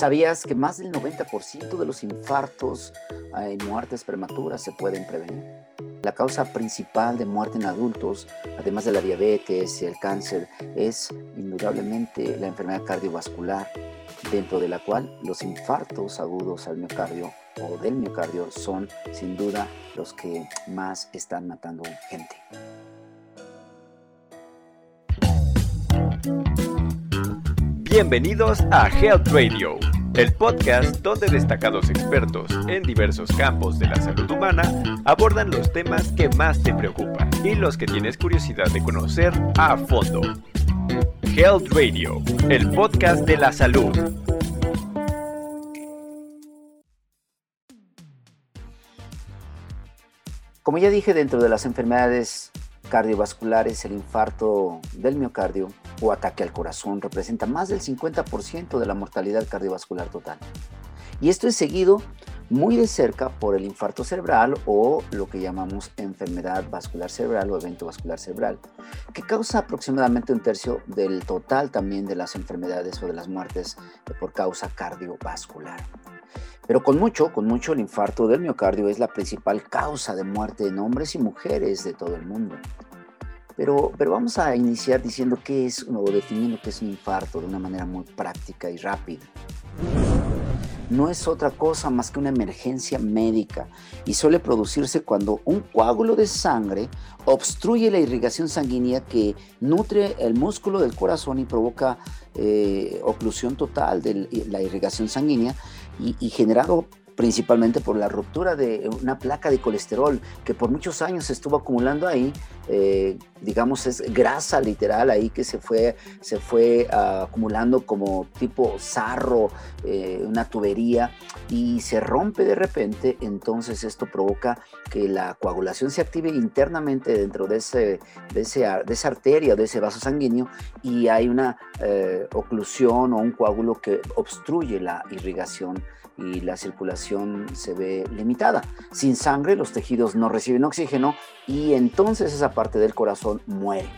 ¿Sabías que más del 90% de los infartos y muertes prematuras se pueden prevenir? La causa principal de muerte en adultos, además de la diabetes y el cáncer, es indudablemente la enfermedad cardiovascular, dentro de la cual los infartos agudos al miocardio o del miocardio son sin duda los que más están matando gente. Bienvenidos a Health Radio, el podcast donde destacados expertos en diversos campos de la salud humana abordan los temas que más te preocupan y los que tienes curiosidad de conocer a fondo. Health Radio, el podcast de la salud. Como ya dije, dentro de las enfermedades cardiovasculares, el infarto del miocardio o ataque al corazón representa más del 50% de la mortalidad cardiovascular total. Y esto es seguido muy de cerca por el infarto cerebral o lo que llamamos enfermedad vascular cerebral o evento vascular cerebral, que causa aproximadamente un tercio del total también de las enfermedades o de las muertes por causa cardiovascular. Pero con mucho, con mucho el infarto del miocardio es la principal causa de muerte en hombres y mujeres de todo el mundo. Pero, pero vamos a iniciar diciendo qué es o definiendo qué es un infarto de una manera muy práctica y rápida. No es otra cosa más que una emergencia médica y suele producirse cuando un coágulo de sangre obstruye la irrigación sanguínea que nutre el músculo del corazón y provoca eh, oclusión total de la irrigación sanguínea y, generado principalmente por la ruptura de una placa de colesterol que por muchos años estuvo acumulando ahí, eh, digamos es grasa literal ahí que se fue, se fue ah, acumulando como tipo sarro, eh, una tubería y se rompe de repente, entonces esto provoca que la coagulación se active internamente dentro de, ese, de, ese, de esa arteria, de ese vaso sanguíneo y hay una eh, oclusión o un coágulo que obstruye la irrigación y la circulación se ve limitada. Sin sangre los tejidos no reciben oxígeno y entonces esa parte del corazón muere.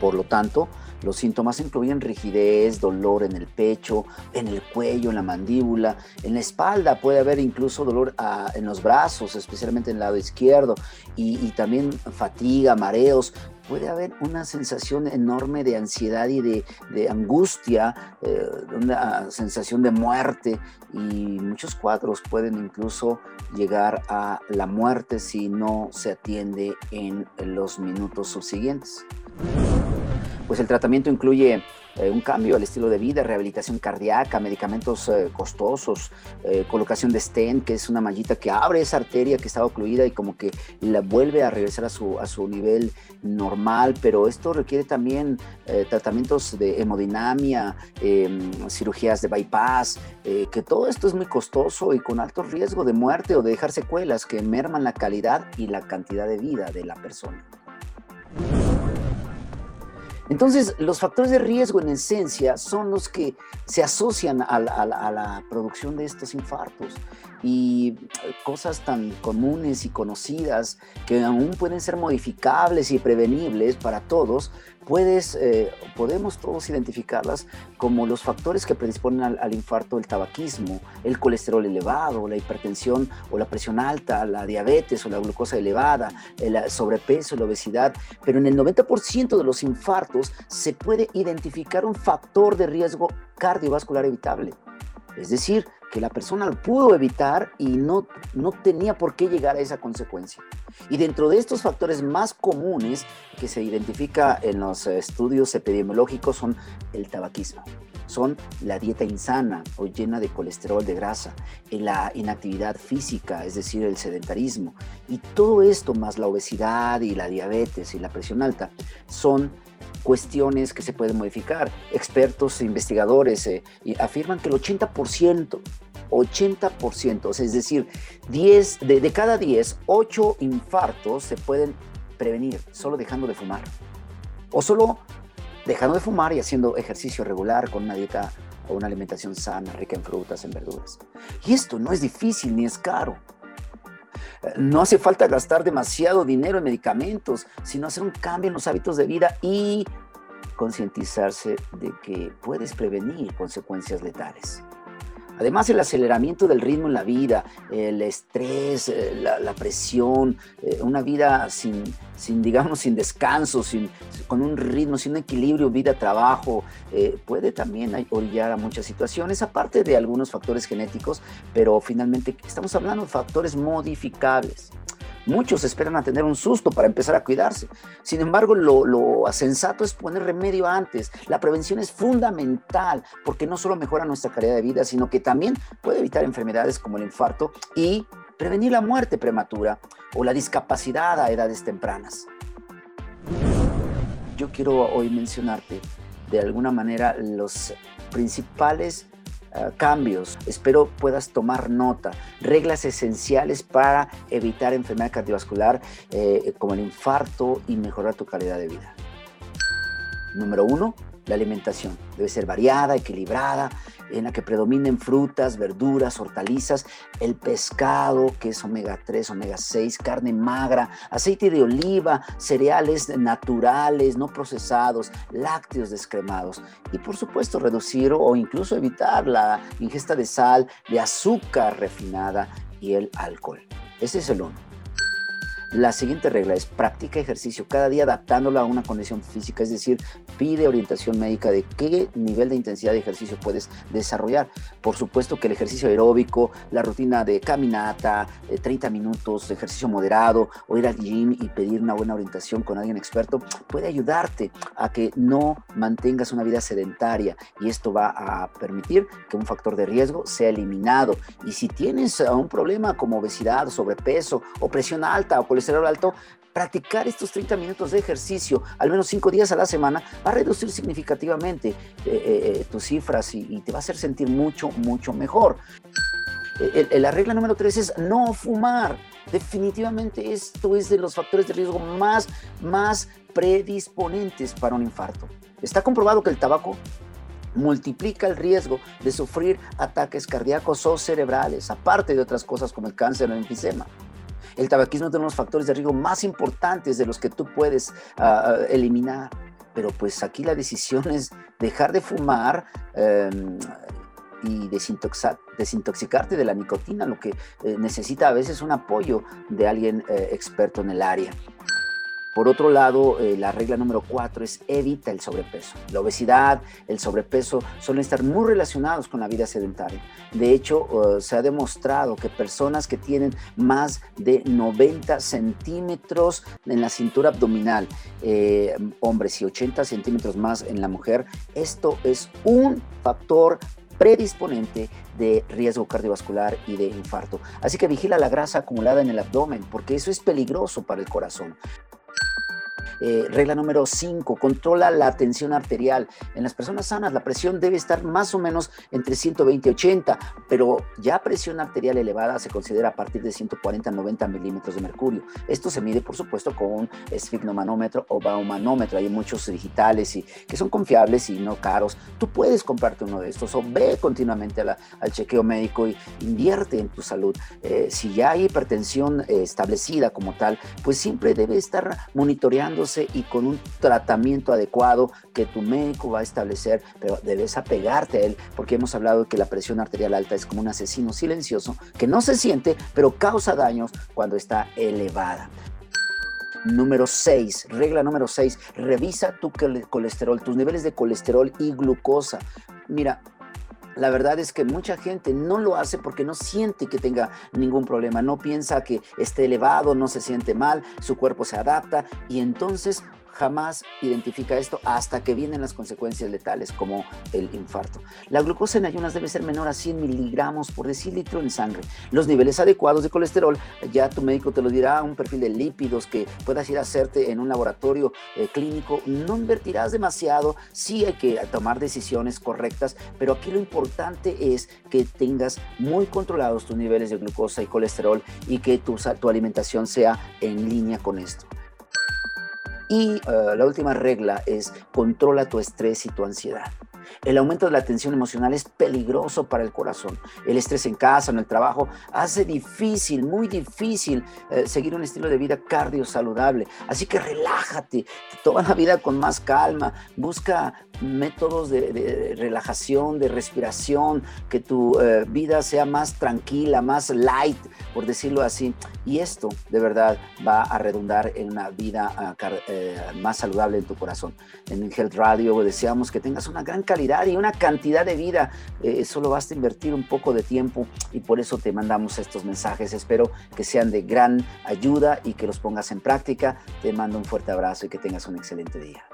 Por lo tanto, los síntomas incluyen rigidez, dolor en el pecho, en el cuello, en la mandíbula, en la espalda. Puede haber incluso dolor ah, en los brazos, especialmente en el lado izquierdo, y, también fatiga, mareos. Puede haber una sensación enorme de ansiedad y de, angustia, eh, una sensación de muerte y muchos cuadros pueden incluso llegar a la muerte si no se atiende en los minutos subsiguientes pues el tratamiento incluye eh, un cambio al estilo de vida, rehabilitación cardíaca, medicamentos eh, costosos, eh, colocación de stent, que es una mallita que abre esa arteria que estaba ocluida y como que la vuelve a regresar a su, a su nivel normal, pero esto requiere también tratamientos de hemodinamia, em, cirugías de bypass, que todo esto es muy costoso y con alto riesgo de muerte o de dejar secuelas que merman la calidad y la cantidad de vida de la persona. Entonces, los factores de riesgo en esencia son los que se asocian a la, producción de estos infartos. Y cosas tan comunes y conocidas que aún pueden ser modificables y prevenibles para todos, puedes, eh, podemos todos identificarlas como los factores que predisponen al, infarto, el tabaquismo, el colesterol elevado, la hipertensión o la presión alta, la diabetes o la glucosa elevada, el sobrepeso, la obesidad, pero en el 90% de los infartos se puede identificar un factor de riesgo cardiovascular evitable. Es decir, que la persona lo pudo evitar y no, no tenía por qué llegar a esa consecuencia. Y dentro de estos factores más comunes que se identifica en los estudios epidemiológicos son el tabaquismo, son la dieta insana o llena de colesterol de grasa, la inactividad física, es decir, el sedentarismo. Y todo esto más la obesidad y la diabetes y la presión alta son cuestiones que se pueden modificar. Expertos e investigadores eh, afirman que el 80%, 80%, es decir, 10, de, de cada 10, 8 infartos se pueden prevenir solo dejando de fumar. O solo dejando de fumar y haciendo ejercicio regular con una dieta o una alimentación sana, rica en frutas, en verduras. Y esto no es difícil ni es caro. No hace falta gastar demasiado dinero en medicamentos, sino hacer un cambio en los hábitos de vida y concientizarse de que puedes prevenir consecuencias letales. Además, el aceleramiento del ritmo en la vida, el estrés, eh, la, presión, eh, una vida sin, sin, digamos, sin descanso, sin, con un ritmo, sin un equilibrio vida-trabajo, eh, puede también orillar a muchas situaciones, aparte de algunos factores genéticos, pero finalmente estamos hablando de factores modificables. Muchos esperan a tener un susto para empezar a cuidarse. Sin embargo, lo, sensato es poner remedio antes. La prevención es fundamental porque no solo mejora nuestra calidad de vida, sino que también puede evitar enfermedades como el infarto y prevenir la muerte prematura o la discapacidad a edades tempranas. Yo quiero hoy mencionarte de alguna manera los principales eh, cambios. Espero puedas tomar nota. Reglas esenciales para evitar enfermedad cardiovascular eh, como el infarto y mejorar tu calidad de vida. Número uno, la alimentación debe ser variada, equilibrada, en la que predominen frutas, verduras, hortalizas, el pescado, que es omega 3, omega 6, carne magra, aceite de oliva, cereales naturales, no procesados, lácteos descremados. Y por supuesto, reducir o incluso evitar la ingesta de sal, de azúcar refinada y el alcohol. Ese es el uno. La siguiente regla es practica ejercicio cada día adaptándolo a una condición física, es decir, pide orientación médica de qué nivel de intensidad de ejercicio puedes desarrollar. Por supuesto que el ejercicio aeróbico, la rutina de caminata, 30 eh, minutos ejercicio moderado o ir al gym y pedir una buena orientación con alguien experto puede ayudarte a que no mantengas una vida sedentaria y esto va a permitir que un factor de riesgo sea eliminado. Y si tienes un problema como obesidad, sobrepeso o presión alta o colesterol alto, practicar estos 30 minutos de ejercicio al menos 5 días a la semana va a reducir significativamente eh, eh, eh, tus cifras y, te va a hacer sentir mucho, mucho mejor. la regla número 3 es no fumar. Definitivamente esto es de los factores de riesgo más, más predisponentes para un infarto. Está comprobado que el tabaco multiplica el riesgo de sufrir ataques cardíacos o cerebrales, aparte de otras cosas como el cáncer o el enfisema. El tabaquismo es uno de los factores de riesgo más importantes de los que tú puedes ah, ah, eliminar. Pero pues aquí la decisión es dejar de fumar em, y desintoxicarte de la nicotina, lo que eh, necesita a veces un apoyo de alguien eh, experto en el área. Por otro lado, eh, la regla número cuatro es evita el sobrepeso. La obesidad, el sobrepeso suelen estar muy relacionados con la vida sedentaria. De hecho, uh, se ha demostrado que personas que tienen más de 90 centímetros en la cintura abdominal, eh, hombres y 80 centímetros más en la mujer, esto es un factor predisponente de riesgo cardiovascular y de infarto. Así que vigila la grasa acumulada en el abdomen, porque eso es peligroso para el corazón. Eh, regla número 5, controla la tensión arterial. En las personas sanas la presión debe estar más o menos entre 120 y 80, pero ya presión arterial elevada se considera a partir de 140 a 90 milímetros de mercurio. Esto se mide, por supuesto, con un esfigmomanómetro o baumanómetro. Hay muchos digitales y que son confiables y no caros. Tú puedes comprarte uno de estos o ve continuamente al chequeo médico y invierte en tu salud. Eh, si ya hay hipertensión eh, establecida como tal, pues siempre debe estar monitoreando y con un tratamiento adecuado que tu médico va a establecer, pero debes apegarte a él porque hemos hablado de que la presión arterial alta es como un asesino silencioso que no se siente, pero causa daños cuando está elevada. Número 6, regla número 6, revisa tu colesterol, tus niveles de colesterol y glucosa. Mira, la verdad es que mucha gente no lo hace porque no siente que tenga ningún problema, no piensa que esté elevado, no se siente mal, su cuerpo se adapta y entonces jamás identifica esto hasta que vienen las consecuencias letales como el infarto. La glucosa en ayunas debe ser menor a 100 miligramos por decilitro en sangre. Los niveles adecuados de colesterol, ya tu médico te lo dirá, un perfil de lípidos que puedas ir a hacerte en un laboratorio eh, clínico. No invertirás demasiado, sí hay que tomar decisiones correctas, pero aquí lo importante es que tengas muy controlados tus niveles de glucosa y colesterol y que tu, tu alimentación sea en línea con esto. Y eh, la última regla es controla tu estrés y tu ansiedad. El aumento de la tensión emocional es peligroso para el corazón. El estrés en casa, en el trabajo, hace difícil, muy difícil eh, seguir un estilo de vida cardio saludable. Así que relájate, toma la vida con más calma, busca métodos de, relajación, de respiración, que tu eh, vida sea más tranquila, más light, por decirlo así. Y esto de verdad va a redundar en una vida ah, eh, más saludable en tu corazón. En Health Radio deseamos que tengas una gran calidad y una cantidad de vida. Eh, solo basta invertir un poco de tiempo y por eso te mandamos estos mensajes. Espero que sean de gran ayuda y que los pongas en práctica. Te mando un fuerte abrazo y que tengas un excelente día.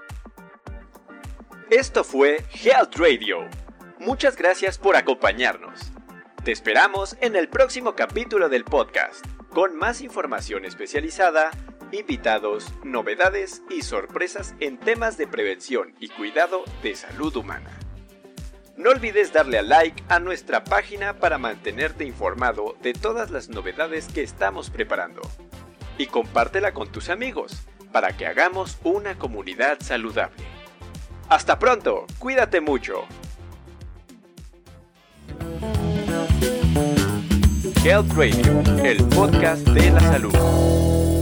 Esto fue Health Radio. Muchas gracias por acompañarnos. Te esperamos en el próximo capítulo del podcast, con más información especializada, invitados, novedades y sorpresas en temas de prevención y cuidado de salud humana. No olvides darle a like a nuestra página para mantenerte informado de todas las novedades que estamos preparando. Y compártela con tus amigos para que hagamos una comunidad saludable. Hasta pronto, cuídate mucho. Health Radio, el podcast de la salud.